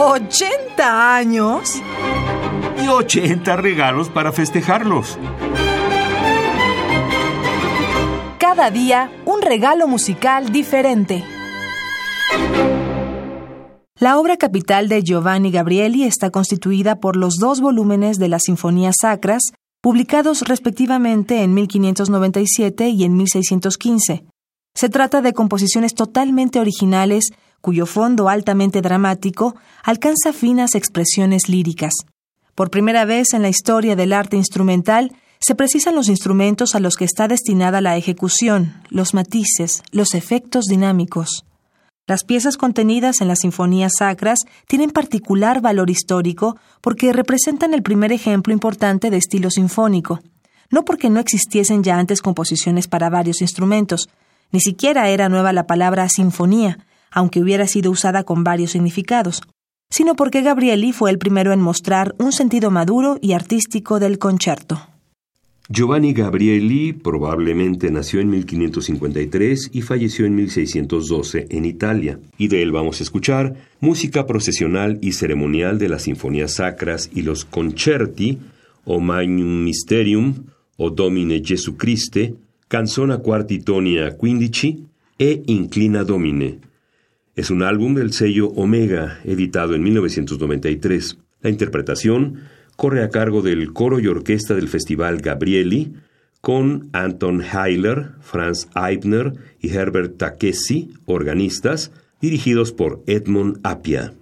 ¿80 años? Y 80 regalos para festejarlos. Cada día un regalo musical diferente. La obra capital de Giovanni Gabrieli está constituida por los dos volúmenes de las Sinfonías Sacras, publicados respectivamente en 1597 y en 1615. Se trata de composiciones totalmente originales cuyo fondo altamente dramático alcanza finas expresiones líricas. Por primera vez en la historia del arte instrumental, se precisan los instrumentos a los que está destinada la ejecución, los matices, los efectos dinámicos. Las piezas contenidas en las sinfonías sacras tienen particular valor histórico porque representan el primer ejemplo importante de estilo sinfónico, no porque no existiesen ya antes composiciones para varios instrumentos, ni siquiera era nueva la palabra sinfonía, aunque hubiera sido usada con varios significados, sino porque Gabrieli fue el primero en mostrar un sentido maduro y artístico del concierto. Giovanni Gabrieli probablemente nació en 1553 y falleció en 1612 en Italia, y de él vamos a escuchar música procesional y ceremonial de las sinfonías sacras y los concerti, o Magnum Mysterium, o Domine Jesu Christe, Canzona Quartitonia Quindici e Inclina Domine, es un álbum del sello Omega, editado en 1993. La interpretación corre a cargo del coro y orquesta del Festival Gabrieli, con Anton Heiler, Franz Eibner y Herbert Takesi, organistas, dirigidos por Edmund Appia.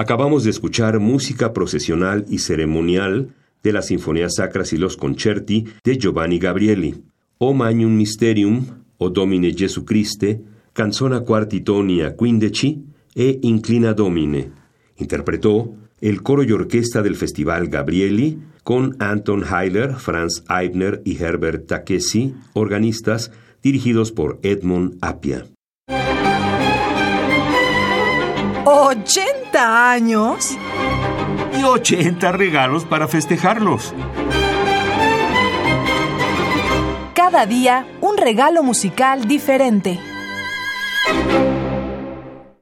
Acabamos de escuchar música procesional y ceremonial de las Sinfonías Sacras y los Concerti de Giovanni Gabrieli, O Magnum Mysterium, O Domine Jesu Christe, Canzona Quartitonia Quindeci e Inclina Domine. Interpretó el coro y orquesta del Festival Gabrieli con Anton Heiler, Franz Eibner y Herbert Takesi, organistas dirigidos por Edmund Appia. ¿80 años? Y 80 regalos para festejarlos. Cada día un regalo musical diferente.